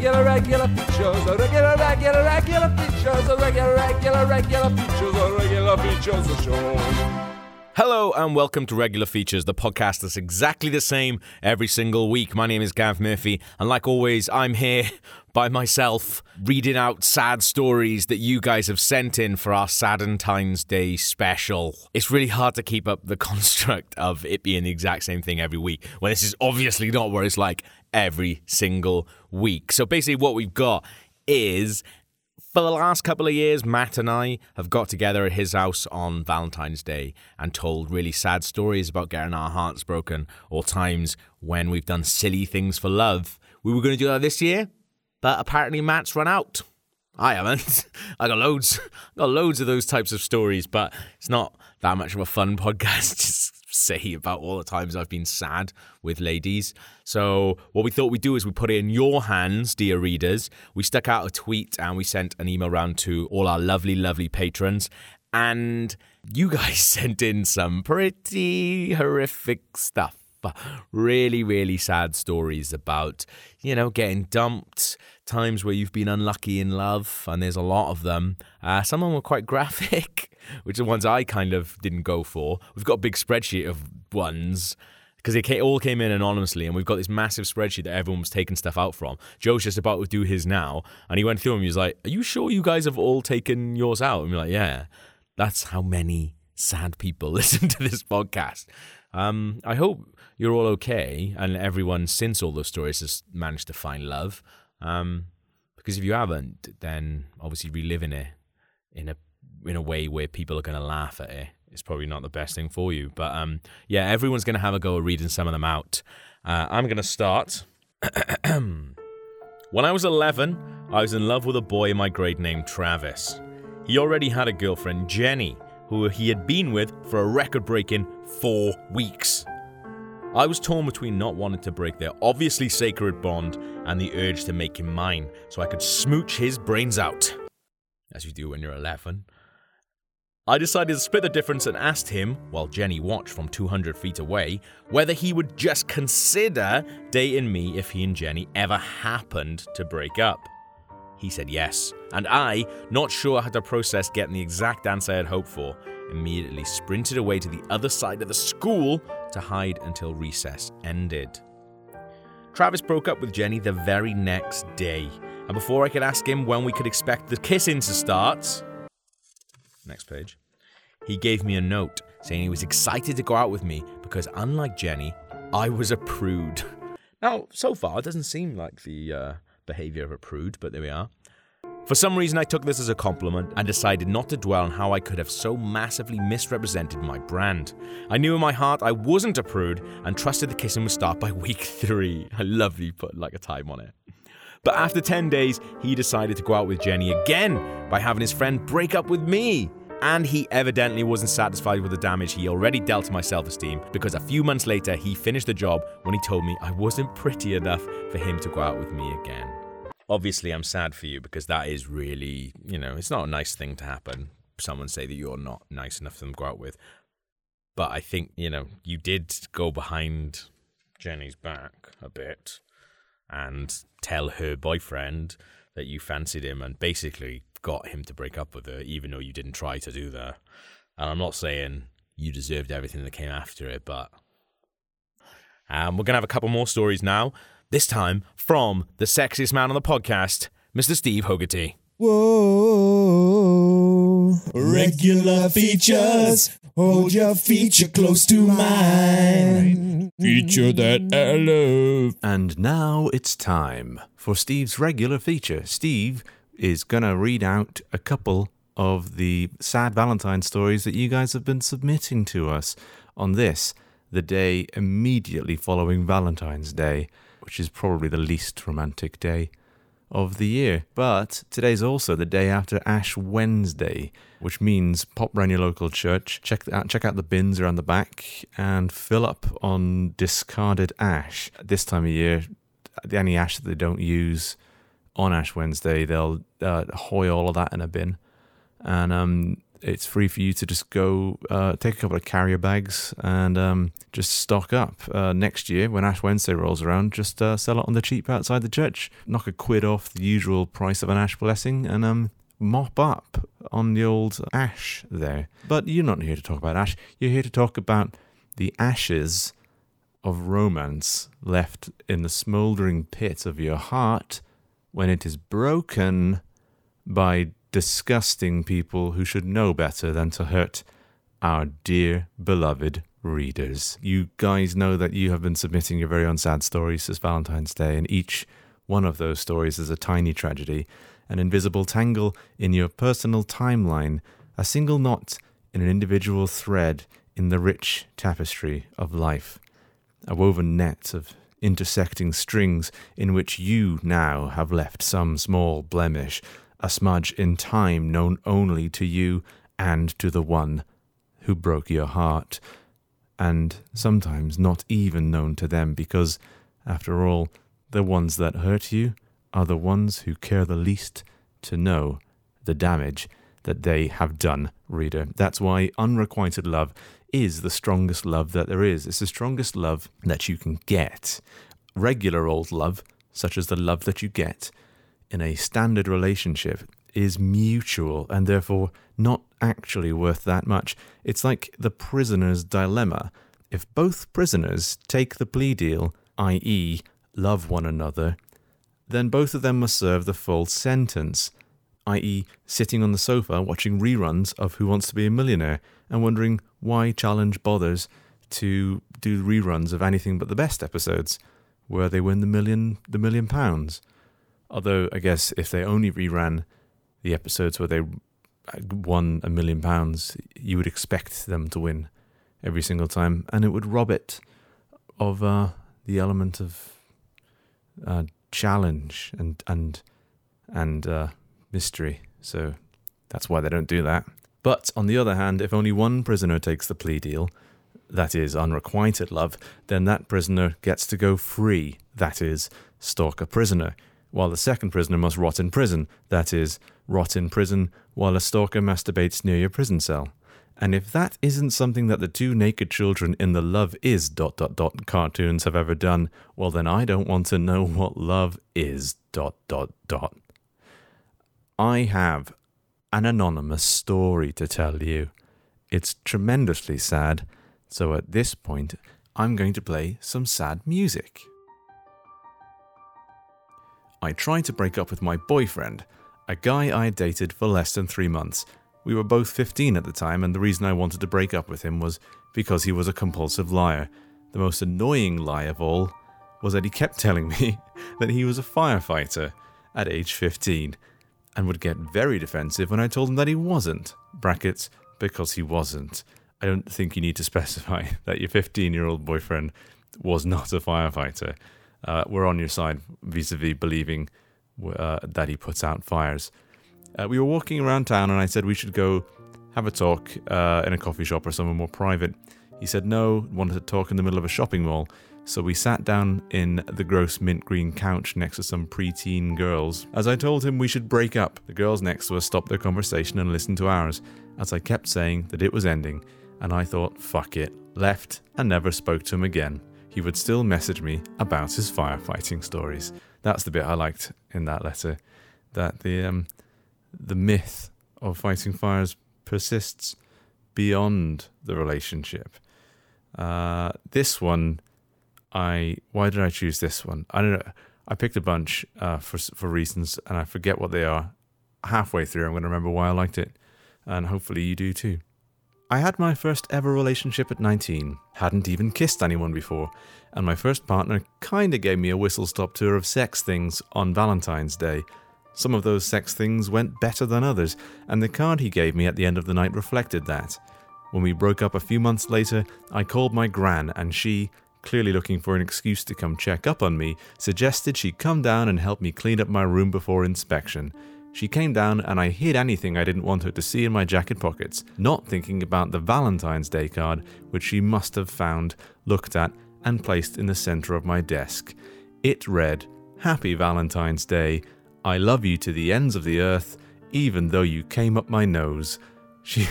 regular, regular features, a regular, regular, regular features, a regular, regular, regular features, a regular features, show. Hello and welcome to Regular Features, the podcast that's exactly the same every single week. My name is Gav Murphy, and like always, I'm here by myself reading out sad stories that you guys have sent in for our Sadentine's Day special. It's really hard to keep up the construct of it being the exact same thing every week when this is obviously not what it's like every single week. So basically, what we've got is for the last couple of years, Matt and I have got together at his house on Valentine's Day and told really sad stories about getting our hearts broken or times when we've done silly things for love. We were going to do that this year, but apparently Matt's run out. I haven't. I got loads, I got loads of those types of stories, but it's not that much of a fun podcast say about all the times I've been sad with ladies. So what we thought we'd do is we put it in your hands, dear readers. We stuck out a tweet and we sent an email around to all our lovely, lovely patrons. And you guys sent in some pretty horrific stuff really, really sad stories about, you know, getting dumped, times where you've been unlucky in love, and there's a lot of them. Uh, some of them were quite graphic, which are the ones I kind of didn't go for. We've got a big spreadsheet of ones because they all came in anonymously, and we've got this massive spreadsheet that everyone was taking stuff out from. Joe's just about to do his now, and he went through them. He was like, "Are you sure you guys have all taken yours out?" And we're like, "Yeah." That's how many sad people listen to this podcast. Um, I hope you're all okay, and everyone since all those stories has managed to find love. Um, because if you haven't, then obviously reliving it in a in a way where people are going to laugh at it, it is probably not the best thing for you. But um, yeah, everyone's going to have a go at reading some of them out. Uh, I'm going to start. when I was 11, I was in love with a boy in my grade named Travis. He already had a girlfriend, Jenny, who he had been with for a record breaking four weeks. I was torn between not wanting to break their obviously sacred bond and the urge to make him mine so I could smooch his brains out. As you do when you're 11. I decided to split the difference and asked him, while Jenny watched from 200 feet away, whether he would just consider dating me if he and Jenny ever happened to break up. He said yes, and I, not sure how to process getting the exact answer I had hoped for, immediately sprinted away to the other side of the school to hide until recess ended. Travis broke up with Jenny the very next day, and before I could ask him when we could expect the kissing to start, next page, he gave me a note saying he was excited to go out with me because, unlike Jenny, I was a prude. Now, so far, it doesn't seem like the uh, behavior of a prude, but there we are. For some reason, I took this as a compliment and decided not to dwell on how I could have so massively misrepresented my brand. I knew in my heart I wasn't a prude and trusted the kissing would start by week three. I love you put like a time on it. But after 10 days, he decided to go out with Jenny again by having his friend break up with me. And he evidently wasn't satisfied with the damage he already dealt to my self esteem because a few months later he finished the job when he told me I wasn't pretty enough for him to go out with me again obviously I'm sad for you because that is really, you know, it's not a nice thing to happen. Someone say that you're not nice enough for them to go out with. But I think, you know, you did go behind Jenny's back a bit and tell her boyfriend that you fancied him and basically got him to break up with her, even though you didn't try to do that. And I'm not saying you deserved everything that came after it, but um, we're going to have a couple more stories now. This time from the sexiest man on the podcast, Mr. Steve Hogarty. Whoa, regular features. Hold your feature close to mine. Feature that I love. And now it's time for Steve's regular feature. Steve is going to read out a couple of the sad Valentine stories that you guys have been submitting to us on this, the day immediately following Valentine's Day which is probably the least romantic day of the year. But today's also the day after Ash Wednesday, which means pop round your local church, check out check out the bins around the back, and fill up on discarded ash. This time of year, the any ash that they don't use on Ash Wednesday, they'll uh, hoy all of that in a bin. And um, it's free for you to just go uh, take a couple of carrier bags and um, just stock up. Uh, next year, when Ash Wednesday rolls around, just uh, sell it on the cheap outside the church. Knock a quid off the usual price of an ash blessing and um, mop up on the old ash there. But you're not here to talk about ash. You're here to talk about the ashes of romance left in the smouldering pit of your heart when it is broken by disgusting people who should know better than to hurt our dear beloved readers. You guys know that you have been submitting your very own sad stories this Valentine's Day, and each one of those stories is a tiny tragedy, an invisible tangle in your personal timeline, a single knot in an individual thread in the rich tapestry of life, a woven net of intersecting strings in which you now have left some small blemish, a smudge in time known only to you and to the one who broke your heart, and sometimes not even known to them because, after all, the ones that hurt you are the ones who care the least to know the damage that they have done, reader. That's why unrequited love is the strongest love that there is. It's the strongest love that you can get. Regular old love, such as the love that you get in a standard relationship, is mutual and therefore not actually worth that much. It's like the prisoner's dilemma. If both prisoners take the plea deal, i.e., love one another, then both of them must serve the full sentence, i.e., sitting on the sofa watching reruns of Who Wants to Be a Millionaire and wondering why Challenge bothers to do reruns of anything but the best episodes where they win the million the million pounds. Although I guess if they only reran the episodes where they won a million pounds, you would expect them to win every single time, and it would rob it of uh, the element of uh, challenge and and and uh, mystery. So that's why they don't do that. But on the other hand, if only one prisoner takes the plea deal, that is unrequited love, then that prisoner gets to go free, that is, stalk a prisoner, while the second prisoner must rot in prison, that is, rot in prison while a stalker masturbates near your prison cell. And if that isn't something that the two naked children in the Love Is dot dot dot cartoons have ever done, well then I don't want to know what love is dot dot dot. I have an anonymous story to tell you. It's tremendously sad, so at this point I'm going to play some sad music. I tried to break up with my boyfriend, a guy I had dated for less than three months. We were both 15 at the time, and the reason I wanted to break up with him was because he was a compulsive liar. The most annoying lie of all was that he kept telling me that he was a firefighter at age 15 and would get very defensive when I told him that he wasn't. Brackets, because he wasn't. I don't think you need to specify that your 15 year old boyfriend was not a firefighter uh, we're on your side vis a vis believing uh, that he puts out fires. Uh, we were walking around town and I said we should go have a talk uh, in a coffee shop or somewhere more private. He said no, wanted to talk in the middle of a shopping mall. So we sat down in the gross mint green couch next to some preteen girls. As I told him we should break up, the girls next to us stopped their conversation and listened to ours, as I kept saying that it was ending, and I thought, fuck it, left and never spoke to him again he would still message me about his firefighting stories. That's the bit I liked in that letter. That the um, the myth of fighting fires persists beyond the relationship. Uh, this one, I why did I choose this one? I don't know. I picked a bunch uh, for for reasons, and I forget what they are. Halfway through, I'm going to remember why I liked it, and hopefully you do too. I had my first ever relationship at 19, hadn't even kissed anyone before, and my first partner kinda gave me a whistle stop tour of sex things on Valentine's Day. Some of those sex things went better than others, and the card he gave me at the end of the night reflected that. When we broke up a few months later, I called my gran, and she, clearly looking for an excuse to come check up on me, suggested she'd come down and help me clean up my room before inspection. She came down and I hid anything I didn't want her to see in my jacket pockets, not thinking about the Valentine's Day card, which she must have found, looked at, and placed in the center of my desk. It read, Happy Valentine's Day. I love you to the ends of the earth, even though you came up my nose. She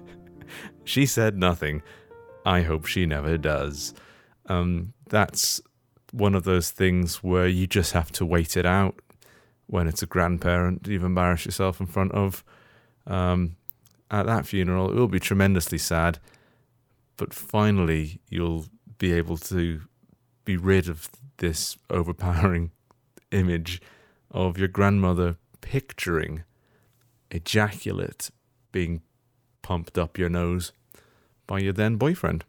she said nothing. I hope she never does. Um, that's one of those things where you just have to wait it out when it's a grandparent you've embarrassed yourself in front of. Um, at that funeral, it will be tremendously sad, but finally you'll be able to be rid of this overpowering image of your grandmother picturing ejaculate being pumped up your nose by your then boyfriend.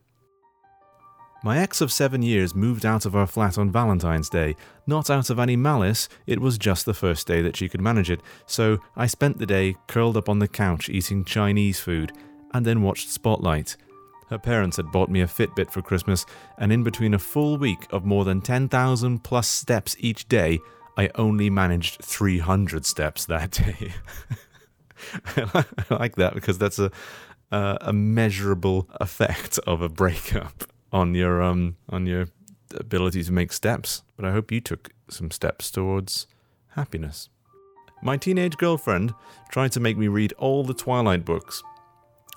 My ex of seven years moved out of our flat on Valentine's Day. Not out of any malice, it was just the first day that she could manage it, so I spent the day curled up on the couch eating Chinese food, and then watched Spotlight. Her parents had bought me a Fitbit for Christmas, and in between a full week of more than 10,000 plus steps each day, I only managed 300 steps that day. I like that because that's a, uh, a measurable effect of a breakup on your um on your ability to make steps. But I hope you took some steps towards happiness. My teenage girlfriend tried to make me read all the Twilight books,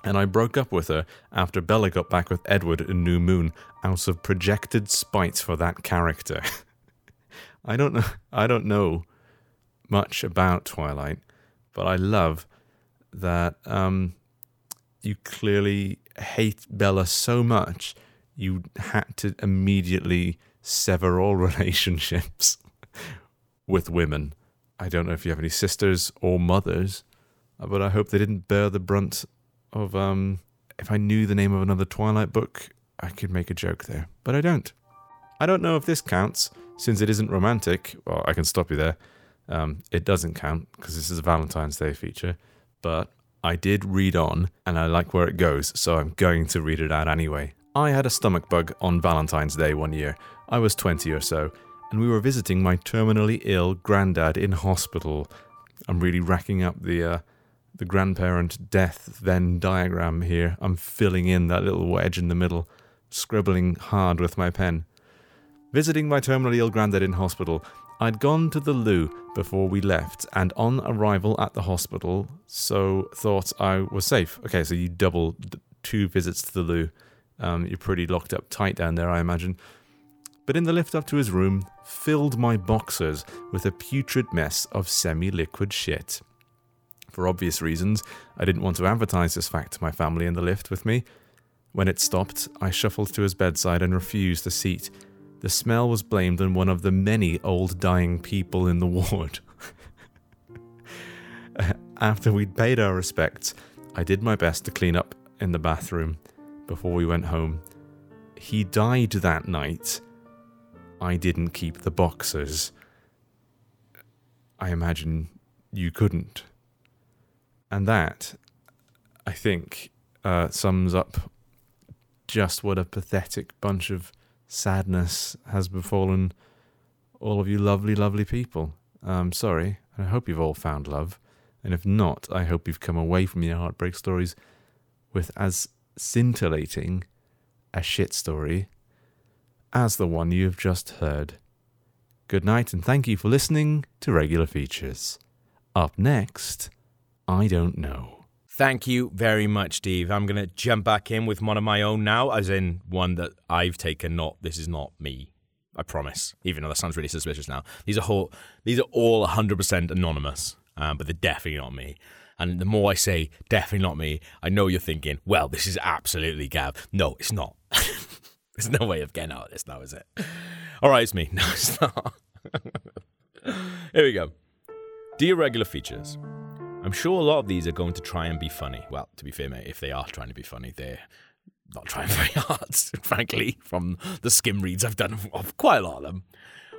and I broke up with her after Bella got back with Edward in New Moon out of projected spite for that character. I don't know I don't know much about Twilight, but I love that um, you clearly hate Bella so much you had to immediately sever all relationships with women. I don't know if you have any sisters or mothers, uh, but I hope they didn't bear the brunt of um if I knew the name of another Twilight book, I could make a joke there, but I don't. I don't know if this counts since it isn't romantic. Well, I can stop you there. Um, it doesn't count because this is a Valentine's Day feature, but I did read on and I like where it goes, so I'm going to read it out anyway. I had a stomach bug on Valentine's Day one year. I was 20 or so, and we were visiting my terminally ill granddad in hospital. I'm really racking up the uh, the grandparent death Venn diagram here. I'm filling in that little wedge in the middle, scribbling hard with my pen. Visiting my terminally ill granddad in hospital, I'd gone to the loo before we left, and on arrival at the hospital, so thought I was safe. Okay, so you double two visits to the loo. Um, you're pretty locked up tight down there, I imagine. But in the lift up to his room, filled my boxers with a putrid mess of semi liquid shit. For obvious reasons, I didn't want to advertise this fact to my family in the lift with me. When it stopped, I shuffled to his bedside and refused a seat. The smell was blamed on one of the many old dying people in the ward. After we'd paid our respects, I did my best to clean up in the bathroom before we went home. He died that night. I didn't keep the boxes. I imagine you couldn't. And that, I think, uh, sums up just what a pathetic bunch of sadness has befallen all of you lovely, lovely people. I'm sorry. And I hope you've all found love. And if not, I hope you've come away from your heartbreak stories with as scintillating a shit story as the one you have just heard. Good night and thank you for listening to Regular Features. Up next, I don't know. Thank you very much, Steve. I'm going to jump back in with one of my own now, as in one that I've taken. Not this is not me. I promise. Even though that sounds really suspicious now. These are whole, these are all 100% anonymous, um, but they're definitely not me. And the more I say, definitely not me, I know you're thinking, well, this is absolutely Gav. No, it's not. There's no way of getting out of this now, is it? All right, it's me. No, it's not. Here we go. Dear regular features, I'm sure a lot of these are going to try and be funny. Well, to be fair, mate, if they are trying to be funny, they're not trying very hard, frankly, from the skim reads I've done of quite a lot of them.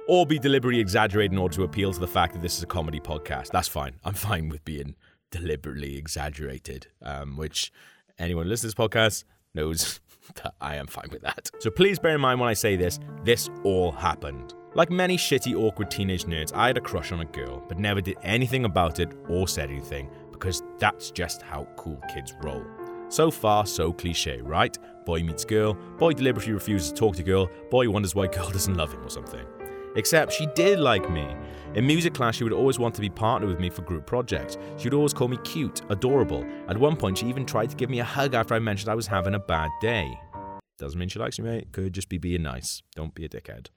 Or be deliberately exaggerated in order to appeal to the fact that this is a comedy podcast. That's fine. I'm fine with being deliberately exaggerated, um, which anyone who listens to this podcast knows that I am fine with that. So please bear in mind when I say this, this all happened. Like many shitty, awkward teenage nerds, I had a crush on a girl, but never did anything about it or said anything, because that's just how cool kids roll. So far, so cliche, right? Boy meets girl, boy deliberately refuses to talk to girl, boy wonders why girl doesn't love him or something. Except she did like me. In music class, she would always want to be partnered with me for group projects. She would always call me cute, adorable. At one point, she even tried to give me a hug after I mentioned I was having a bad day. Doesn't mean she likes me, mate. Could just be being nice. Don't be a dickhead.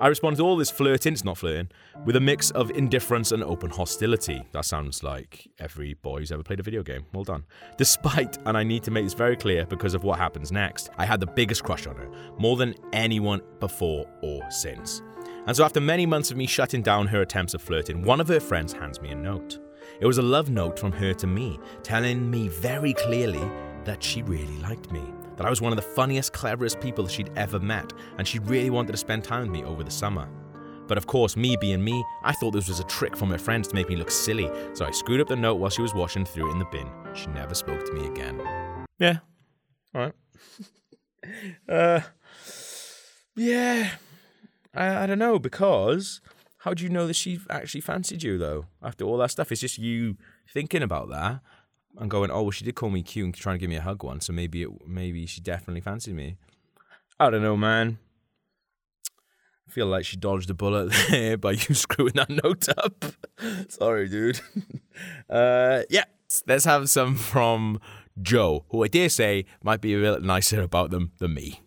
I responded to all this flirting, it's not flirting, with a mix of indifference and open hostility. That sounds like every boy who's ever played a video game. Well done. Despite, and I need to make this very clear because of what happens next, I had the biggest crush on her, more than anyone before or since. And so, after many months of me shutting down her attempts at flirting, one of her friends hands me a note. It was a love note from her to me, telling me very clearly that she really liked me that I was one of the funniest, cleverest people she'd ever met, and she really wanted to spend time with me over the summer. But of course, me being me, I thought this was a trick from her friends to make me look silly, so I screwed up the note while she was washing through it in the bin. She never spoke to me again. Yeah. Alright. uh Yeah. I, I don't know, because how do you know that she actually fancied you though? After all that stuff, it's just you thinking about that and going, oh, well, she did call me cute and trying to give me a hug once, so maybe it, maybe she definitely fancied me. I don't know, man. I feel like she dodged a bullet there by you screwing that note up. Sorry, dude. uh, yeah, let's have some from Joe, who I dare say might be a bit nicer about them than me.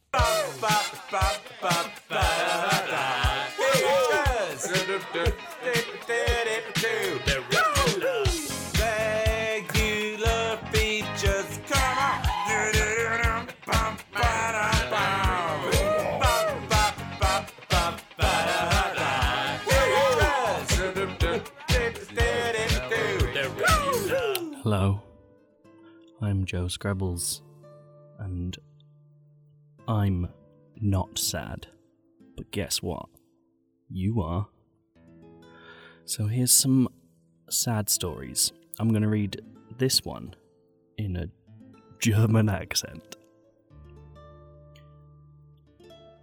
Skrebels, and I'm not sad. But guess what? You are. So here's some sad stories. I'm going to read this one in a German accent.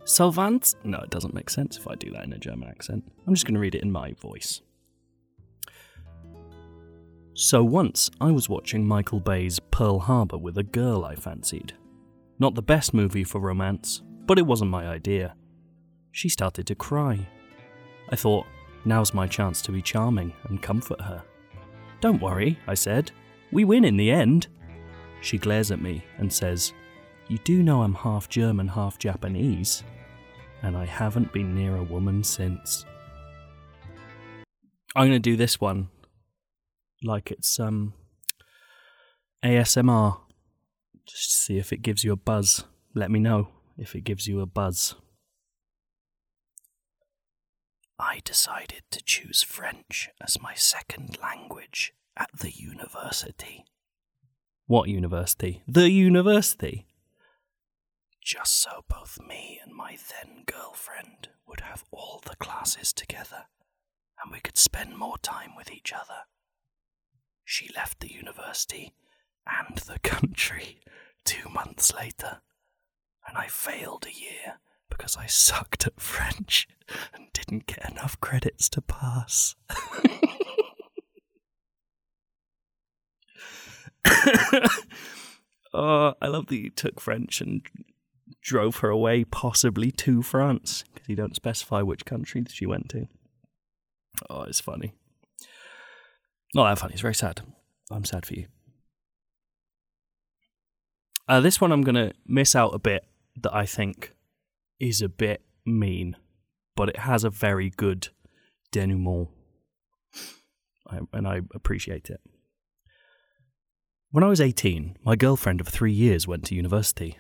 Salvant? No, it doesn't make sense if I do that in a German accent. I'm just going to read it in my voice. So once I was watching Michael Bay's Pearl Harbor with a girl I fancied. Not the best movie for romance, but it wasn't my idea. She started to cry. I thought, now's my chance to be charming and comfort her. Don't worry, I said. We win in the end. She glares at me and says, You do know I'm half German, half Japanese. And I haven't been near a woman since. I'm going to do this one like it's um ASMR. Just see if it gives you a buzz. Let me know if it gives you a buzz. I decided to choose French as my second language at the university. What university? The university. Just so both me and my then girlfriend would have all the classes together and we could spend more time with each other. She left the university and the country two months later, and I failed a year because I sucked at French and didn't get enough credits to pass. oh, I love that you took French and drove her away, possibly to France, because you don't specify which country she went to. Oh, it's funny. Not that funny. It's very sad. I'm sad for you. Uh, this one I'm going to miss out a bit that I think is a bit mean, but it has a very good denouement, I, and I appreciate it. When I was 18, my girlfriend of three years went to university.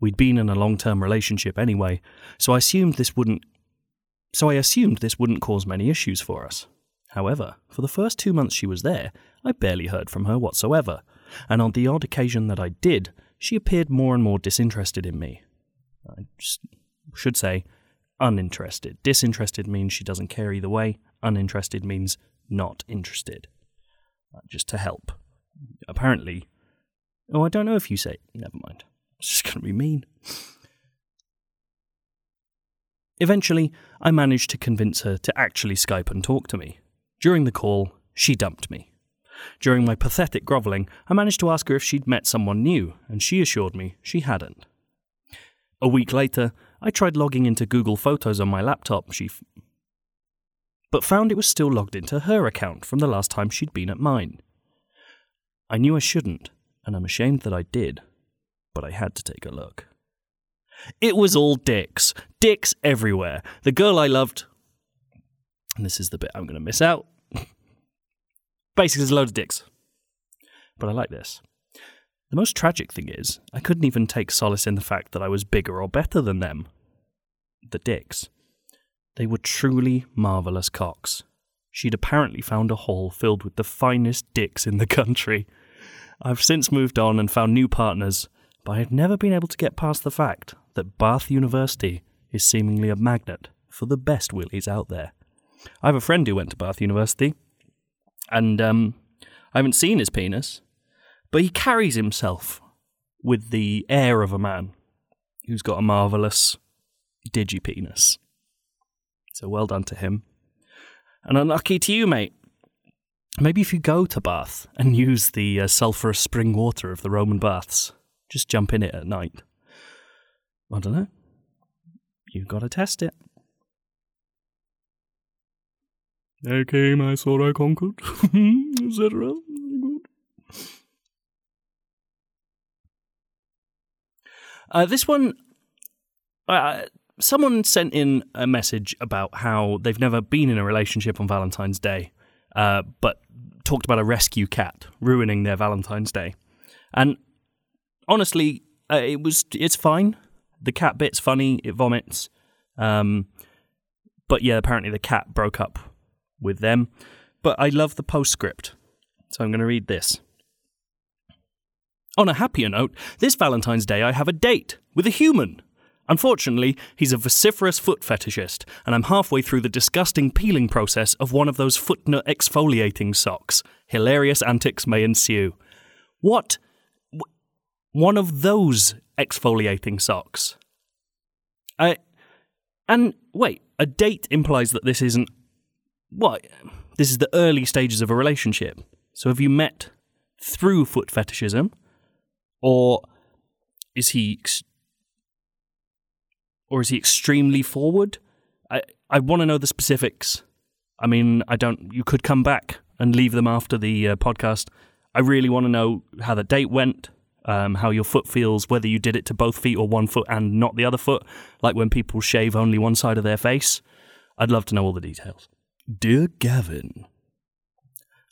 We'd been in a long-term relationship anyway, so I assumed this wouldn't. So I assumed this wouldn't cause many issues for us. However, for the first two months she was there, I barely heard from her whatsoever, and on the odd occasion that I did, she appeared more and more disinterested in me. I should say uninterested. Disinterested means she doesn't care either way, uninterested means not interested. Uh, just to help. Apparently. Oh, I don't know if you say. Never mind. It's just going to be mean. Eventually, I managed to convince her to actually Skype and talk to me. During the call, she dumped me. During my pathetic grovelling, I managed to ask her if she'd met someone new, and she assured me she hadn't. A week later, I tried logging into Google Photos on my laptop. She f- but found it was still logged into her account from the last time she'd been at mine. I knew I shouldn't, and I'm ashamed that I did, but I had to take a look. It was all dicks. Dicks everywhere. The girl I loved. And this is the bit I'm going to miss out. Basically, there's a load of dicks. But I like this. The most tragic thing is, I couldn't even take solace in the fact that I was bigger or better than them. The dicks. They were truly marvellous cocks. She'd apparently found a hall filled with the finest dicks in the country. I've since moved on and found new partners, but I've never been able to get past the fact that Bath University is seemingly a magnet for the best willies out there. I have a friend who went to Bath University, and um, I haven't seen his penis, but he carries himself with the air of a man who's got a marvellous digi penis. So well done to him. And unlucky to you, mate. Maybe if you go to Bath and use the uh, sulphurous spring water of the Roman baths, just jump in it at night. I don't know. You've got to test it. Came, I saw, I conquered, etc. Uh, this one, uh, someone sent in a message about how they've never been in a relationship on Valentine's Day, uh, but talked about a rescue cat ruining their Valentine's Day. And honestly, uh, it was it's fine. The cat bit's funny. It vomits. Um, but yeah, apparently the cat broke up with them. But I love the postscript, so I'm going to read this. On a happier note, this Valentine's Day I have a date with a human. Unfortunately, he's a vociferous foot fetishist, and I'm halfway through the disgusting peeling process of one of those footnut exfoliating socks. Hilarious antics may ensue. What? One of those exfoliating socks? I. And wait, a date implies that this isn't. What? This is the early stages of a relationship. So have you met through foot fetishism? Or is he ex- or is he extremely forward? I I want to know the specifics. I mean, I don't. You could come back and leave them after the uh, podcast. I really want to know how the date went, um, how your foot feels, whether you did it to both feet or one foot and not the other foot, like when people shave only one side of their face. I'd love to know all the details. Dear Gavin,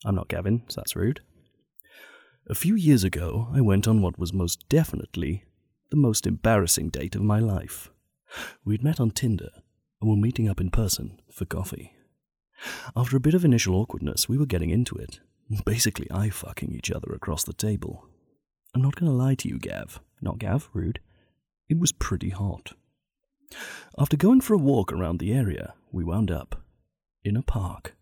I'm not Gavin, so that's rude. A few years ago, I went on what was most definitely the most embarrassing date of my life. We'd met on Tinder and were meeting up in person for coffee. After a bit of initial awkwardness, we were getting into it. Basically, eye fucking each other across the table. I'm not to lie to you, Gav. Not Gav, rude. It was pretty hot. After going for a walk around the area, we wound up in a park.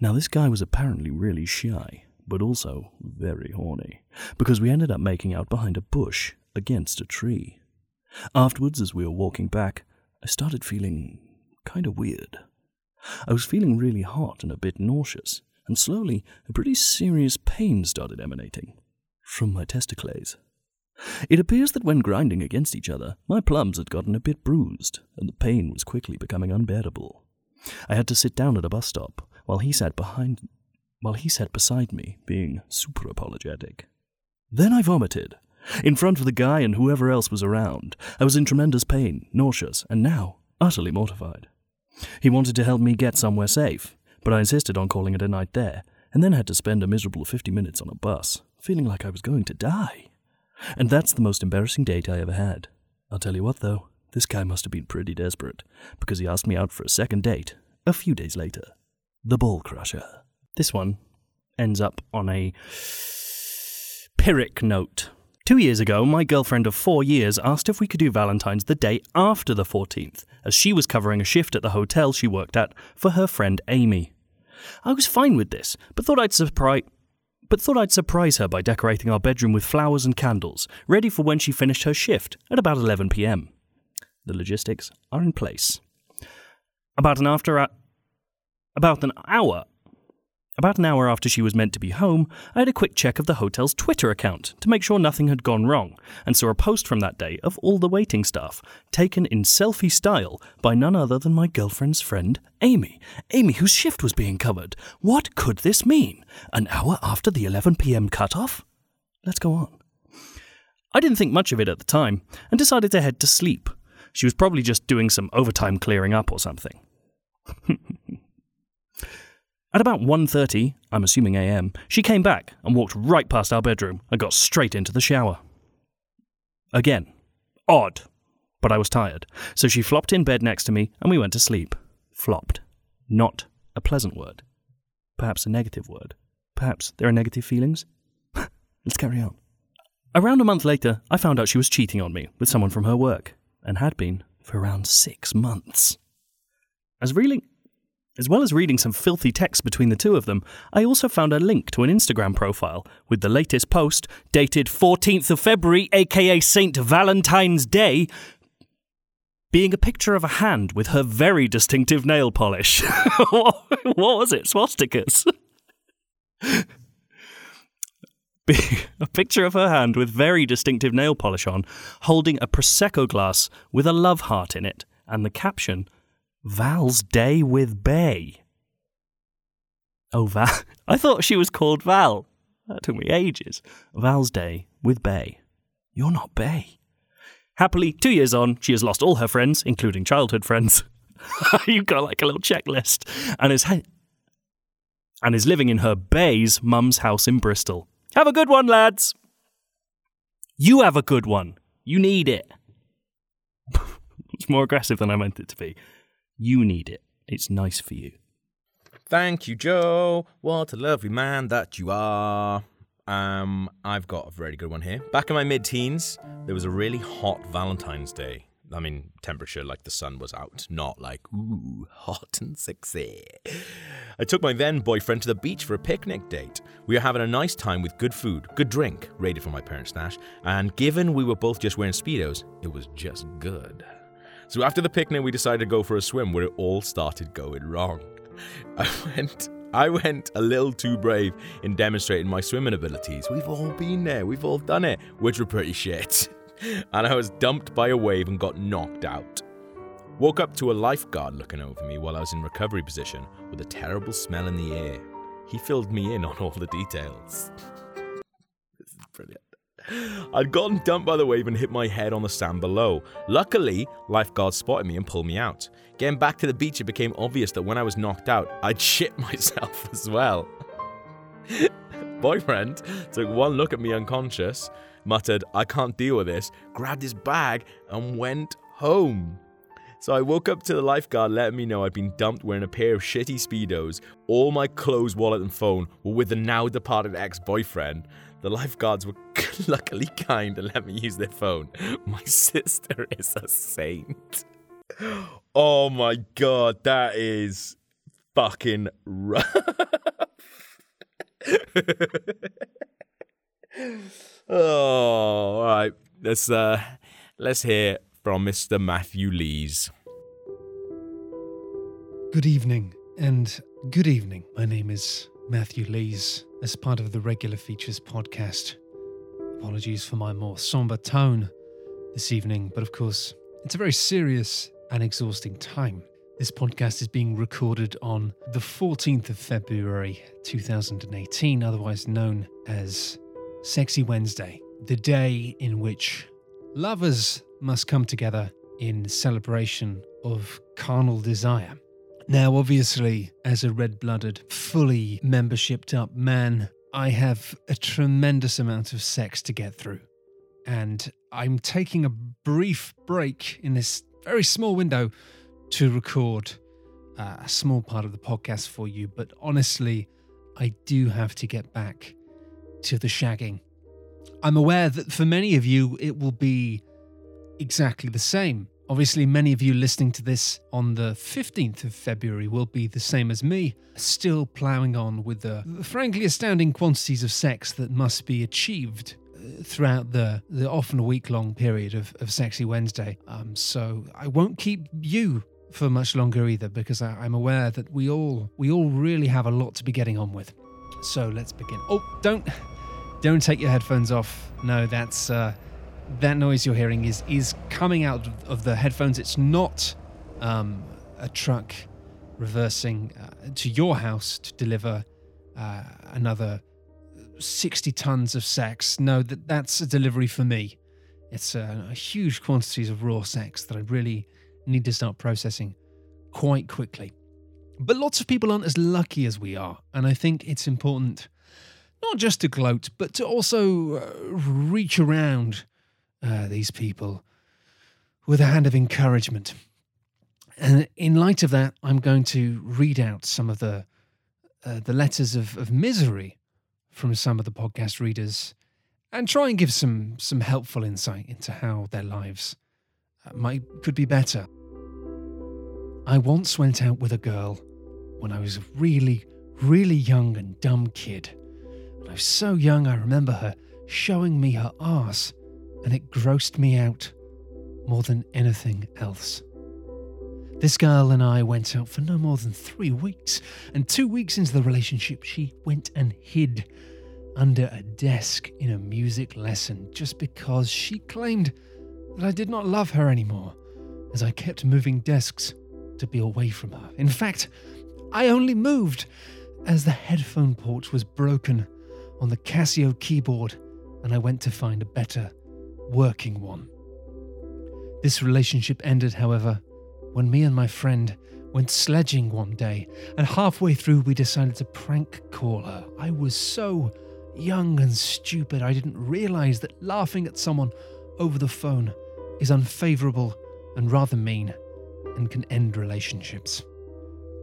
Now, this guy was apparently really shy, but also very horny, because we ended up making out behind a bush against a tree. Afterwards, as we were walking back, I started feeling kind of weird. I was feeling really hot and a bit nauseous, and slowly a pretty serious pain started emanating from my testicles. It appears that when grinding against each other, my plums had gotten a bit bruised, and the pain was quickly becoming unbearable. I had to sit down at a bus stop while he sat behind while he sat beside me, being super apologetic. Then I vomited. In front of the guy and whoever else was around. I was in tremendous pain, nauseous, and now utterly mortified. He wanted to help me get somewhere safe, but I insisted on calling it a night there, and then had to spend a miserable fifty minutes on a bus, feeling like I was going to die. And that's the most embarrassing date I ever had. I'll tell you what, though, this guy must have been pretty desperate, because he asked me out for a second date a few days later. The Ball Crusher. This one ends up on a Pyrrhic note. Two years ago, my girlfriend of four years asked if we could do Valentine's the day after the 14th, as she was covering a shift at the hotel she worked at for her friend Amy. I was fine with this, but thought I'd surprise. But thought I'd surprise her by decorating our bedroom with flowers and candles, ready for when she finished her shift at about 11 pm. The logistics are in place. About an after about an hour About an hour after she was meant to be home, I had a quick check of the hotel's Twitter account to make sure nothing had gone wrong, and saw a post from that day of all the waiting staff, taken in selfie style by none other than my girlfriend's friend, Amy. Amy, whose shift was being covered. What could this mean? An hour after the 11pm cutoff? Let's go on. I didn't think much of it at the time, and decided to head to sleep. She was probably just doing some overtime clearing up or something. At about 1:30, I'm assuming AM, she came back and walked right past our bedroom and got straight into the shower. Again, odd, but I was tired, so she flopped in bed next to me and we went to sleep. Flopped. Not a pleasant word. Perhaps a negative word. Perhaps there are negative feelings. Let's carry on. Around a month later, I found out she was cheating on me with someone from her work, and had been for around six months. As reeling, as well as reading some filthy text between the two of them, I also found a link to an Instagram profile with the latest post dated 14th of February, aka St. Valentine's Day, being a picture of a hand with her very distinctive nail polish. what was it? Swastikas. a picture of her hand with very distinctive nail polish on, holding a Prosecco glass with a love heart in it, and the caption, Val's Day with Bay. Oh, Val. I thought she was called Val. That took me ages. Val's Day with Bay. You're not Bay. Happily, two years on, she has lost all her friends, including childhood friends. You've got like a little checklist. And is, and is living in her Bay's mum's house in Bristol. Have a good one, lads. You have a good one. You need it. it's more aggressive than I meant it to be. You need it. It's nice for you. Thank you, Joe. What a lovely man that you are. Um, I've got a very good one here. Back in my mid teens, there was a really hot Valentine's Day. I mean, temperature like the sun was out, not like, ooh, hot and sexy. I took my then boyfriend to the beach for a picnic date. We were having a nice time with good food, good drink, raided from my parents' stash, and given we were both just wearing Speedos, it was just good. So after the picnic, we decided to go for a swim where it all started going wrong. I went. I went a little too brave in demonstrating my swimming abilities. We've all been there, we've all done it, which were pretty shit. And I was dumped by a wave and got knocked out. Woke up to a lifeguard looking over me while I was in recovery position with a terrible smell in the air. He filled me in on all the details. this is brilliant. I'd gotten dumped by the wave and hit my head on the sand below. Luckily, lifeguards spotted me and pulled me out. Getting back to the beach, it became obvious that when I was knocked out, I'd shit myself as well. Boyfriend took one look at me unconscious, muttered, I can't deal with this, grabbed his bag, and went home. So I woke up to the lifeguard letting me know I'd been dumped wearing a pair of shitty Speedos. All my clothes, wallet, and phone were with the now departed ex boyfriend. The lifeguards were luckily kind and let me use their phone. My sister is a saint. Oh my god, that is fucking rough. oh, all right. Let's uh, let's hear from Mr. Matthew Lees. Good evening, and good evening. My name is Matthew Lees, as part of the Regular Features podcast. Apologies for my more somber tone this evening, but of course, it's a very serious and exhausting time. This podcast is being recorded on the 14th of February 2018, otherwise known as Sexy Wednesday, the day in which lovers must come together in celebration of carnal desire. Now, obviously, as a red blooded, fully membershiped up man, I have a tremendous amount of sex to get through. And I'm taking a brief break in this very small window to record uh, a small part of the podcast for you. But honestly, I do have to get back to the shagging. I'm aware that for many of you, it will be exactly the same. Obviously, many of you listening to this on the 15th of February will be the same as me, still ploughing on with the frankly astounding quantities of sex that must be achieved uh, throughout the, the often week long period of, of Sexy Wednesday. Um, so I won't keep you for much longer either, because I, I'm aware that we all we all really have a lot to be getting on with. So let's begin. Oh, don't don't take your headphones off. No, that's uh, that noise you're hearing is is coming out of- the headphones. It's not um, a truck reversing uh, to your house to deliver uh, another 60 tons of sex. No, that that's a delivery for me. It's uh, a huge quantities of raw sex that I really need to start processing quite quickly. But lots of people aren't as lucky as we are, and I think it's important not just to gloat, but to also uh, reach around uh, these people with a hand of encouragement. And in light of that, I'm going to read out some of the uh, the letters of, of misery from some of the podcast readers, and try and give some some helpful insight into how their lives uh, might could be better. I once went out with a girl when I was a really, really young and dumb kid. When I was so young, I remember her showing me her arse, and it grossed me out more than anything else. This girl and I went out for no more than three weeks, and two weeks into the relationship, she went and hid under a desk in a music lesson just because she claimed that I did not love her anymore, as I kept moving desks to be away from her. In fact, I only moved as the headphone port was broken on the Casio keyboard and I went to find a better working one. This relationship ended, however, when me and my friend went sledging one day, and halfway through we decided to prank call her. I was so young and stupid, I didn't realize that laughing at someone over the phone is unfavorable and rather mean and can end relationships.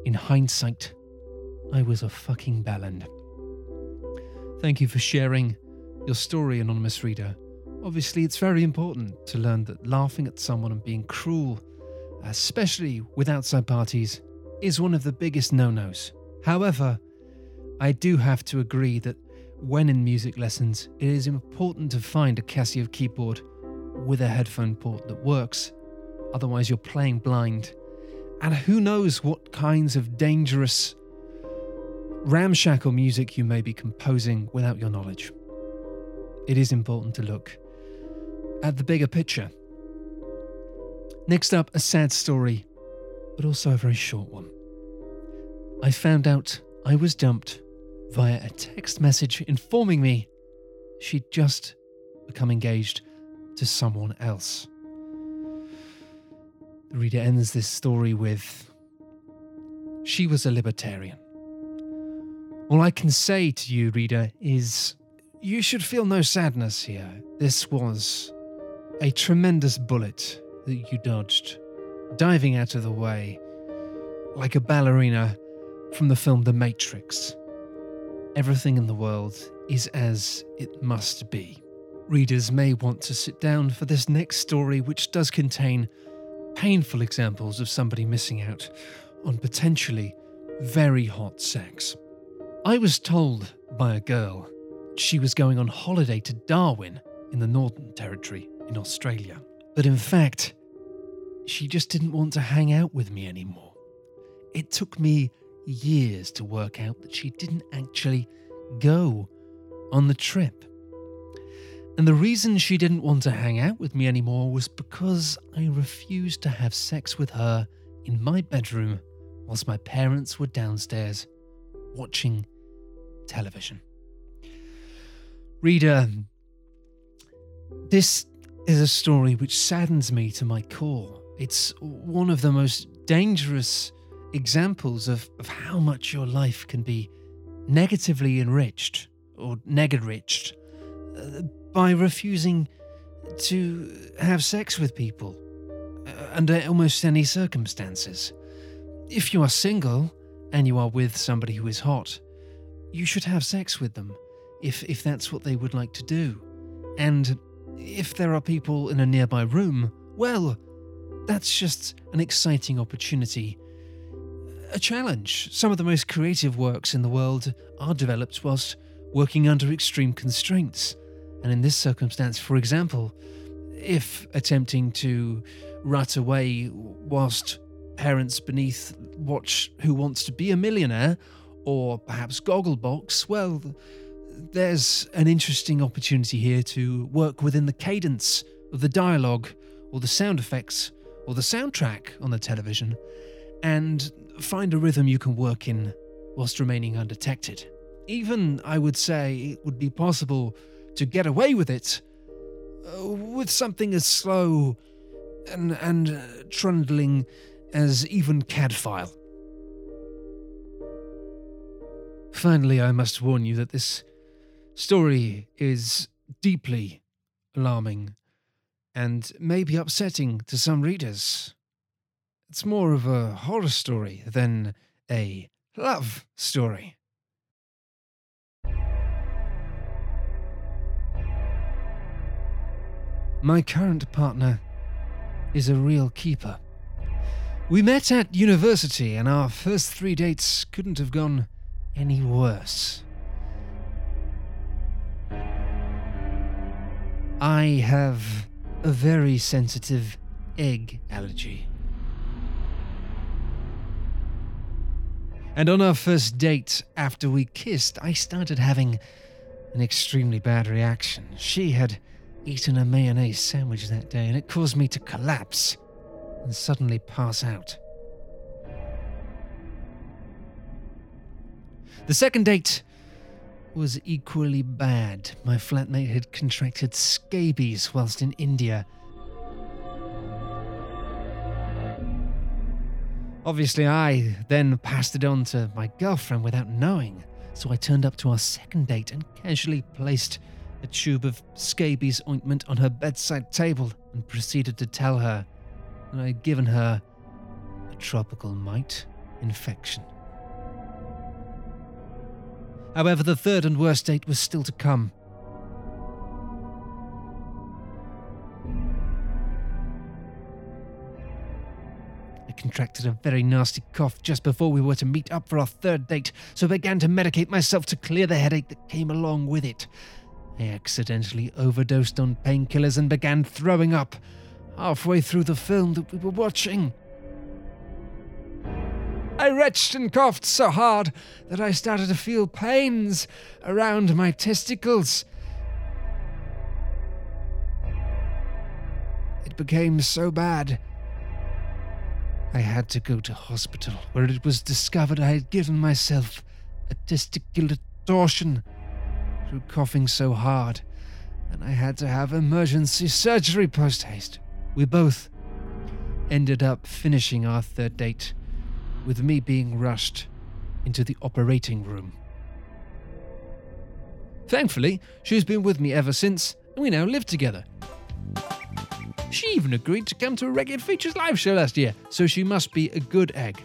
In hindsight, I was a fucking bellend. Thank you for sharing your story, Anonymous Reader. Obviously, it's very important to learn that laughing at someone and being cruel, especially with outside parties, is one of the biggest no nos. However, I do have to agree that when in music lessons, it is important to find a Casio keyboard with a headphone port that works, otherwise, you're playing blind. And who knows what kinds of dangerous, ramshackle music you may be composing without your knowledge. It is important to look at the bigger picture. Next up, a sad story, but also a very short one. I found out I was dumped via a text message informing me she'd just become engaged to someone else. The reader ends this story with She was a libertarian. All I can say to you, reader, is you should feel no sadness here. This was a tremendous bullet that you dodged, diving out of the way like a ballerina from the film The Matrix. Everything in the world is as it must be. Readers may want to sit down for this next story, which does contain painful examples of somebody missing out on potentially very hot sex. I was told by a girl she was going on holiday to Darwin in the Northern Territory in Australia. But in fact, she just didn't want to hang out with me anymore. It took me years to work out that she didn't actually go on the trip. And the reason she didn't want to hang out with me anymore was because I refused to have sex with her in my bedroom whilst my parents were downstairs watching television. Reader, this is a story which saddens me to my core. It's one of the most dangerous examples of, of how much your life can be negatively enriched or neg-enriched uh, by refusing to have sex with people uh, under almost any circumstances. If you are single and you are with somebody who is hot, you should have sex with them if if that's what they would like to do. And if there are people in a nearby room, well, that's just an exciting opportunity. A challenge. Some of the most creative works in the world are developed whilst working under extreme constraints. And in this circumstance, for example, if attempting to rut away whilst parents beneath watch Who Wants to Be a Millionaire or perhaps Gogglebox, well, there's an interesting opportunity here to work within the cadence of the dialogue or the sound effects or the soundtrack on the television and find a rhythm you can work in whilst remaining undetected. Even, I would say, it would be possible to get away with it uh, with something as slow and, and uh, trundling as even Cadfael. Finally, I must warn you that this story is deeply alarming and may be upsetting to some readers. It's more of a horror story than a love story. My current partner is a real keeper. We met at university, and our first three dates couldn't have gone any worse. I have a very sensitive egg allergy. And on our first date, after we kissed, I started having an extremely bad reaction. She had eaten a mayonnaise sandwich that day, and it caused me to collapse and suddenly pass out. The second date was equally bad. My flatmate had contracted scabies whilst in India. Obviously, I then passed it on to my girlfriend without knowing, so I turned up to our second date and casually placed a tube of scabies ointment on her bedside table and proceeded to tell her that I had given her a tropical mite infection. However, the third and worst date was still to come. I contracted a very nasty cough just before we were to meet up for our third date, so began to medicate myself to clear the headache that came along with it. I accidentally overdosed on painkillers and began throwing up halfway through the film that we were watching. I retched and coughed so hard that I started to feel pains around my testicles. It became so bad. I had to go to hospital where it was discovered I had given myself a testicular torsion through coughing so hard, and I had to have emergency surgery post haste. We both ended up finishing our third date with me being rushed into the operating room. Thankfully, she's been with me ever since, and we now live together. She even agreed to come to a Regular Features live show last year, so she must be a good egg.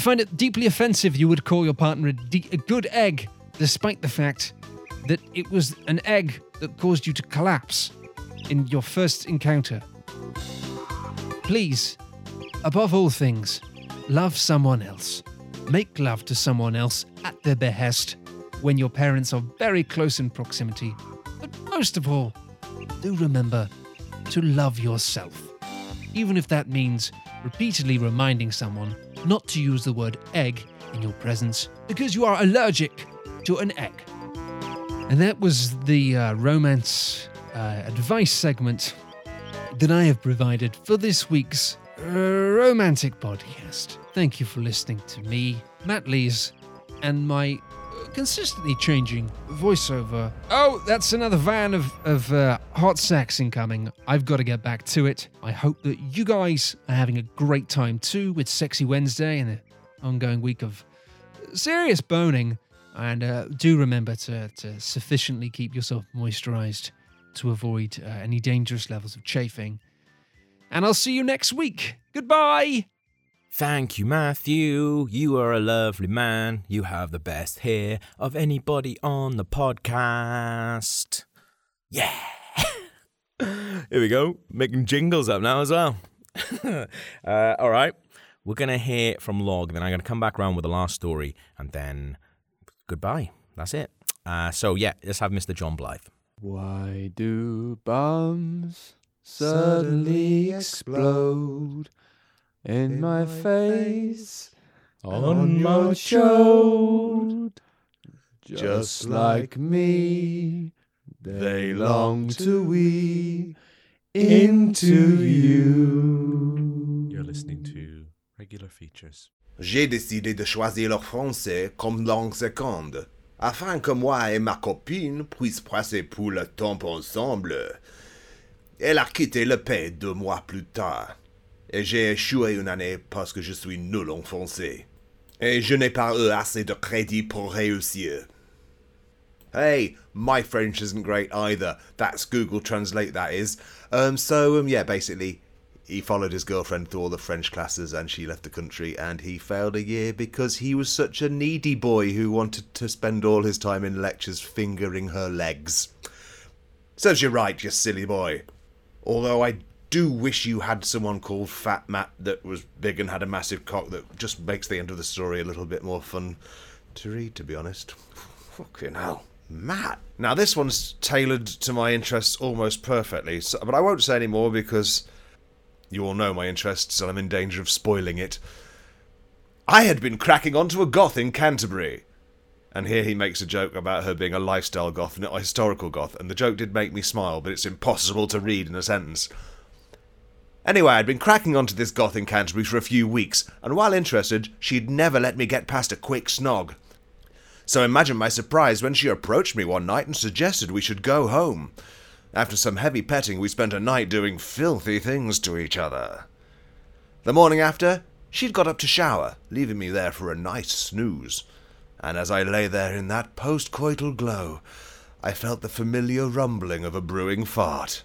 I find it deeply offensive you would call your partner a, de- a good egg, despite the fact that it was an egg that caused you to collapse in your first encounter. Please, above all things, love someone else. Make love to someone else at their behest when your parents are very close in proximity. But most of all, do remember to love yourself. Even if that means repeatedly reminding someone not to use the word egg in your presence because you are allergic to an egg. And that was the uh, romance uh, advice segment that I have provided for this week's uh, romantic podcast. Thank you for listening to me, Matt Lees, and my consistently changing voiceover. Oh, that's another van of, of uh, hot sex incoming. I've got to get back to it. I hope that you guys are having a great time too with Sexy Wednesday and the ongoing week of serious boning. And uh, do remember to, to sufficiently keep yourself moisturized to avoid uh, any dangerous levels of chafing. And I'll see you next week. Goodbye. Thank you, Matthew. You are a lovely man. You have the best hair of anybody on the podcast. Yeah. Here we go. Making jingles up now as well. uh, all right. We're going to hear from Log, then I'm going to come back around with the last story, and then goodbye. That's it. Uh, so, yeah, let's have Mr. John Blythe. Why do bums suddenly explode in my face, on my throat. Just like me, they long to we into you. You're listening to regular features. J'ai décidé de choisir le français comme langue seconde, afin que moi et ma copine puissent passer pour le temps ensemble. Elle a quitté le pays deux mois plus tard, et j'ai échoué une année parce que je suis nul en français. Et je n'ai pas eu assez de crédit pour réussir. Hey, my French isn't great either. That's Google Translate, that is. Um, so, um, yeah, basically, he followed his girlfriend through all the French classes and she left the country and he failed a year because he was such a needy boy who wanted to spend all his time in lectures fingering her legs. Serves you're right, you silly boy. Although I do wish you had someone called Fat Matt that was big and had a massive cock that just makes the end of the story a little bit more fun to read, to be honest. Fucking hell. Matt. Now, this one's tailored to my interests almost perfectly, so, but I won't say any more because you all know my interests and I'm in danger of spoiling it. I had been cracking onto a goth in Canterbury. And here he makes a joke about her being a lifestyle goth, not a historical goth, and the joke did make me smile, but it's impossible to read in a sentence. Anyway, I'd been cracking onto this goth in Canterbury for a few weeks, and while interested, she'd never let me get past a quick snog. So imagine my surprise when she approached me one night and suggested we should go home. After some heavy petting, we spent a night doing filthy things to each other. The morning after, she'd got up to shower, leaving me there for a nice snooze. And as I lay there in that post-coital glow, I felt the familiar rumbling of a brewing fart.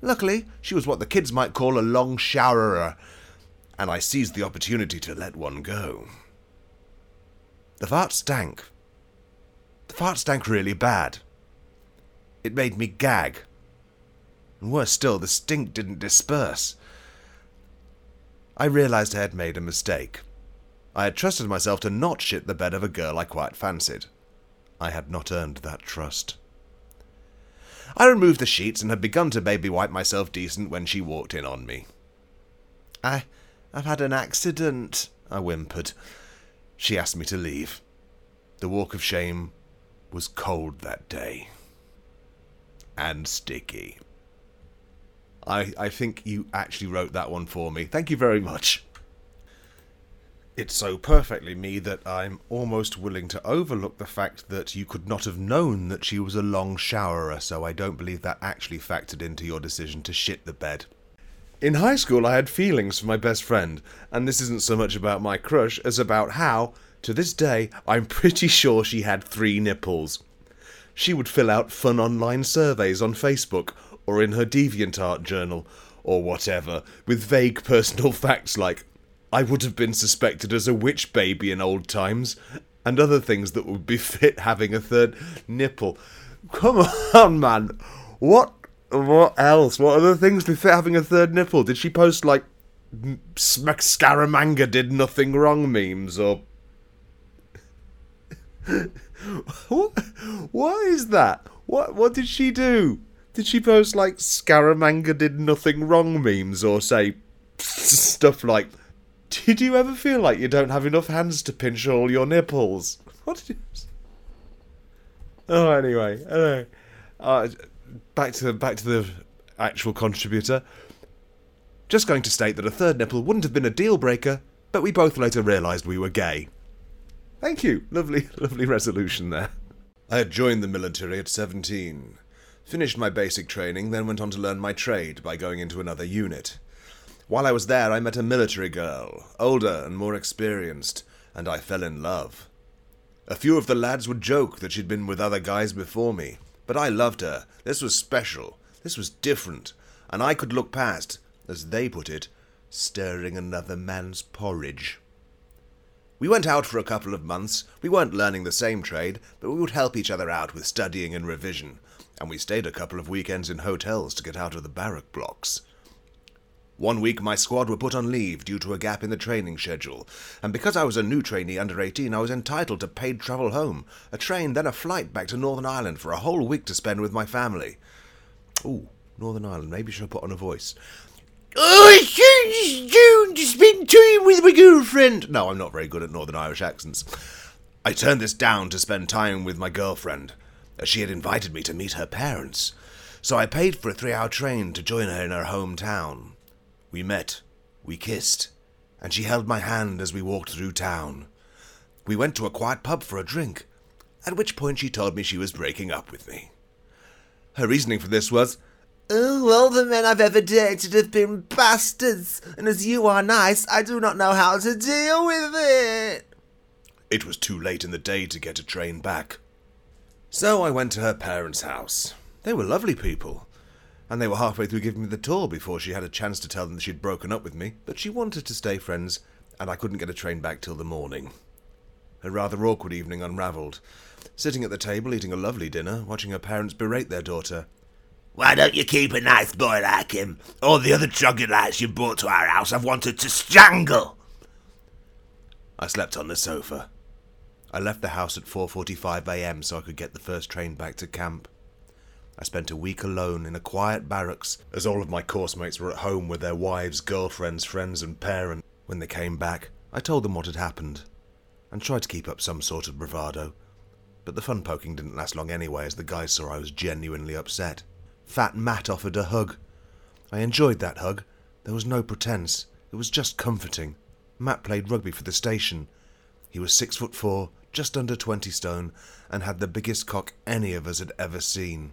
Luckily, she was what the kids might call a long showerer, and I seized the opportunity to let one go. The fart stank. The fart stank really bad. It made me gag. And worse still, the stink didn't disperse. I realized I had made a mistake. I had trusted myself to not shit the bed of a girl I quite fancied. I had not earned that trust. I removed the sheets and had begun to baby wipe myself decent when she walked in on me. I. I've had an accident, I whimpered. She asked me to leave. The walk of shame was cold that day. And sticky. I, I think you actually wrote that one for me. Thank you very much. It's so perfectly me that I'm almost willing to overlook the fact that you could not have known that she was a long showerer, so I don't believe that actually factored into your decision to shit the bed. In high school, I had feelings for my best friend, and this isn't so much about my crush as about how, to this day, I'm pretty sure she had three nipples. She would fill out fun online surveys on Facebook or in her DeviantArt journal or whatever with vague personal facts like, I would have been suspected as a witch baby in old times, and other things that would befit having a third nipple. Come on, man. What what else? What other things befit having a third nipple? Did she post like Scaramanga did nothing wrong memes or what? What is that? What? What did she do? Did she post like Scaramanga did nothing wrong memes or say stuff like, "Did you ever feel like you don't have enough hands to pinch all your nipples?" What did you? Oh, anyway, anyway. Uh, back to back to the actual contributor. Just going to state that a third nipple wouldn't have been a deal breaker, but we both later realised we were gay. Thank you. Lovely, lovely resolution there. I had joined the military at 17. Finished my basic training, then went on to learn my trade by going into another unit. While I was there, I met a military girl, older and more experienced, and I fell in love. A few of the lads would joke that she'd been with other guys before me, but I loved her. This was special. This was different. And I could look past, as they put it, stirring another man's porridge. We went out for a couple of months. We weren't learning the same trade, but we would help each other out with studying and revision, and we stayed a couple of weekends in hotels to get out of the barrack blocks. One week my squad were put on leave due to a gap in the training schedule, and because I was a new trainee under 18, I was entitled to paid travel home, a train, then a flight back to Northern Ireland for a whole week to spend with my family. Ooh, Northern Ireland. Maybe she'll put on a voice. Oh, it's June to spend time with my girlfriend. No, I'm not very good at Northern Irish accents. I turned this down to spend time with my girlfriend, as she had invited me to meet her parents. So I paid for a three hour train to join her in her hometown. We met, we kissed, and she held my hand as we walked through town. We went to a quiet pub for a drink, at which point she told me she was breaking up with me. Her reasoning for this was, Oh, all the men I've ever dated have been bastards, and as you are nice, I do not know how to deal with it. It was too late in the day to get a train back. So I went to her parents' house. They were lovely people, and they were halfway through giving me the tour before she had a chance to tell them that she'd broken up with me, but she wanted to stay friends, and I couldn't get a train back till the morning. A rather awkward evening unravelled. Sitting at the table, eating a lovely dinner, watching her parents berate their daughter. Why don't you keep a nice boy like him? All the other troglodytes you brought to our house I've wanted to strangle. I slept on the sofa. I left the house at 4:45 a.m. so I could get the first train back to camp. I spent a week alone in a quiet barracks, as all of my course mates were at home with their wives, girlfriends, friends, and parents. When they came back, I told them what had happened, and tried to keep up some sort of bravado. But the fun poking didn't last long anyway, as the guys saw I was genuinely upset. Fat Matt offered a hug. I enjoyed that hug. There was no pretense. It was just comforting. Matt played rugby for the station. He was six foot four, just under twenty stone, and had the biggest cock any of us had ever seen.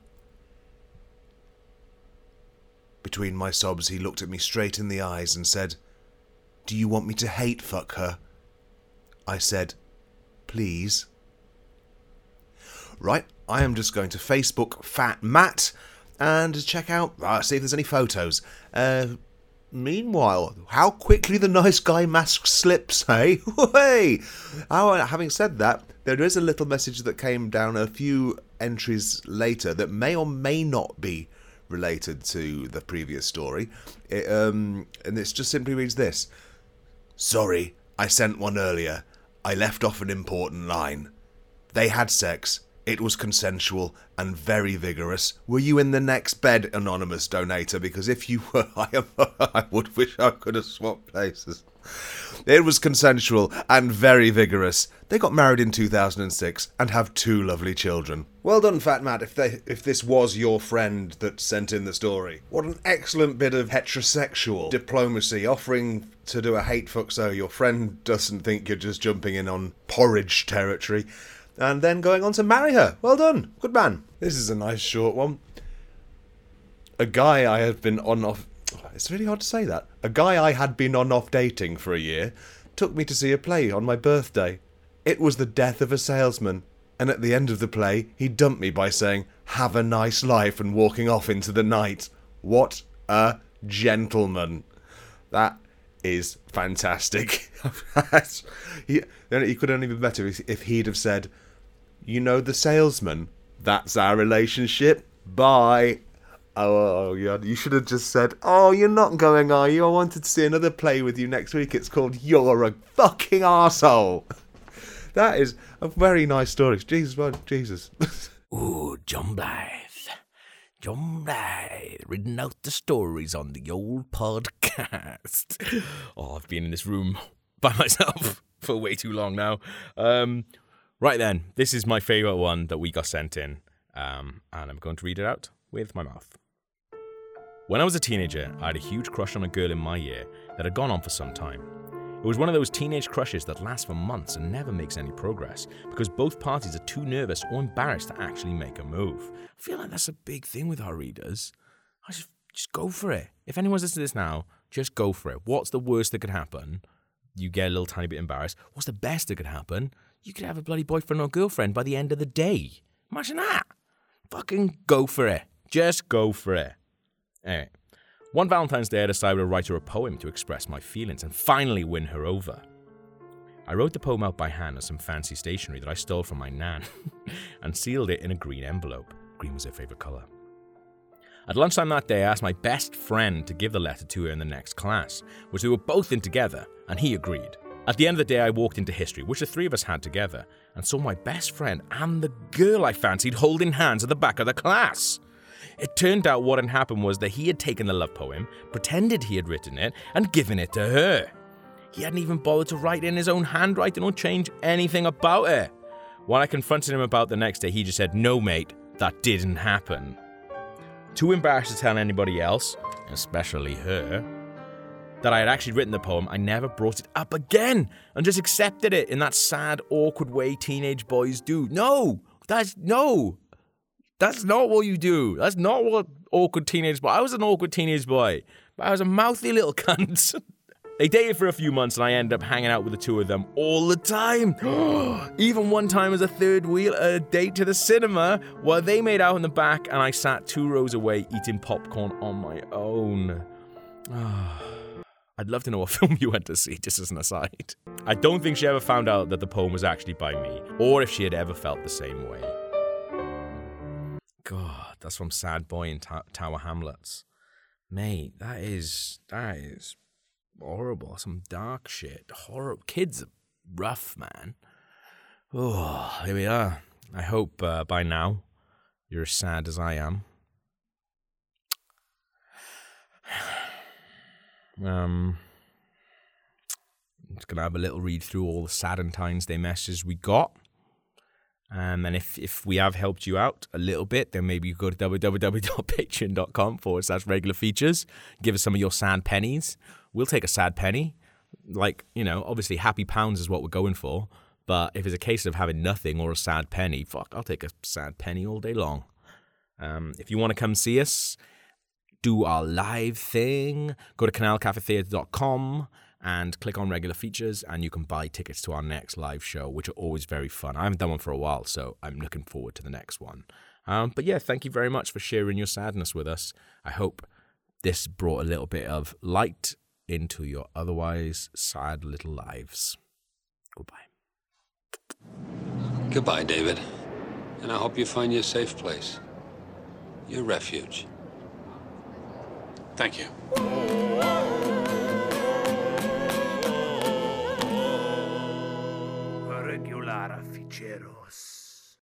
Between my sobs, he looked at me straight in the eyes and said, Do you want me to hate fuck her? I said, Please. Right, I am just going to Facebook Fat Matt and check out, uh, see if there's any photos. Uh, meanwhile, how quickly the nice guy mask slips, hey? hey! Oh, having said that, there is a little message that came down a few entries later that may or may not be related to the previous story. It, um, and it just simply reads this Sorry, I sent one earlier. I left off an important line. They had sex. It was consensual and very vigorous. Were you in the next bed, anonymous donator? Because if you were, I, I would wish I could have swapped places. It was consensual and very vigorous. They got married in 2006 and have two lovely children. Well done, Fat Matt, if, they, if this was your friend that sent in the story. What an excellent bit of heterosexual diplomacy, offering to do a hate fuck so your friend doesn't think you're just jumping in on porridge territory and then going on to marry her. Well done. Good man. This is a nice short one. A guy I have been on off. It's really hard to say that. A guy I had been on off dating for a year took me to see a play on my birthday. It was the death of a salesman, and at the end of the play, he dumped me by saying, Have a nice life, and walking off into the night. What a gentleman. That is fantastic. he, he could only be better if, if he'd have said, you know the salesman. That's our relationship. Bye. Oh, oh. You should have just said, Oh, you're not going, are you? I wanted to see another play with you next week. It's called You're a Fucking Arsehole. that is a very nice story. Jesus, well, Jesus. Ooh, John Blythe. John Blythe, reading out the stories on the old podcast. Oh, I've been in this room by myself for way too long now. Um, Right then, this is my favourite one that we got sent in, um, and I'm going to read it out with my mouth. When I was a teenager, I had a huge crush on a girl in my year that had gone on for some time. It was one of those teenage crushes that lasts for months and never makes any progress because both parties are too nervous or embarrassed to actually make a move. I feel like that's a big thing with our readers. I just just go for it. If anyone's listening to this now, just go for it. What's the worst that could happen? You get a little tiny bit embarrassed. What's the best that could happen? you could have a bloody boyfriend or girlfriend by the end of the day. Imagine that. Fucking go for it. Just go for it. Anyway, one Valentine's Day, I decided to write her a poem to express my feelings and finally win her over. I wrote the poem out by hand on some fancy stationery that I stole from my nan and sealed it in a green envelope. Green was her favourite colour. At lunchtime that day, I asked my best friend to give the letter to her in the next class, which we were both in together, and he agreed. At the end of the day, I walked into history, which the three of us had together, and saw my best friend and the girl I fancied holding hands at the back of the class. It turned out what had happened was that he had taken the love poem, pretended he had written it, and given it to her. He hadn't even bothered to write in his own handwriting or change anything about it. When I confronted him about the next day, he just said, No, mate, that didn't happen. Too embarrassed to tell anybody else, especially her, that I had actually written the poem, I never brought it up again and just accepted it in that sad, awkward way teenage boys do. No, that's no, that's not what you do. That's not what awkward teenage boy. I was an awkward teenage boy, but I was a mouthy little cunt. They dated for a few months, and I ended up hanging out with the two of them all the time. Even one time as a third wheel a date to the cinema, where they made out in the back, and I sat two rows away eating popcorn on my own. I'd love to know what film you went to see, just as an aside. I don't think she ever found out that the poem was actually by me, or if she had ever felt the same way. That's from Sad Boy in Ta- Tower Hamlets. Mate, that is that is horrible. Some dark shit. Horror. Kids are rough, man. Oh, here we are. I hope uh, by now you're as sad as I am. Um, I'm just gonna have a little read through all the Sadentines Day messages we got. Um, and if, if we have helped you out a little bit, then maybe you go to www.patreon.com forward slash regular features. Give us some of your sad pennies. We'll take a sad penny. Like, you know, obviously happy pounds is what we're going for. But if it's a case of having nothing or a sad penny, fuck, I'll take a sad penny all day long. Um, if you want to come see us, do our live thing, go to canalcafetheatre.com and click on regular features and you can buy tickets to our next live show which are always very fun i haven't done one for a while so i'm looking forward to the next one um, but yeah thank you very much for sharing your sadness with us i hope this brought a little bit of light into your otherwise sad little lives goodbye Goodbye, David. And I hope you find your safe place. Your refuge. Thank you. Regular Features.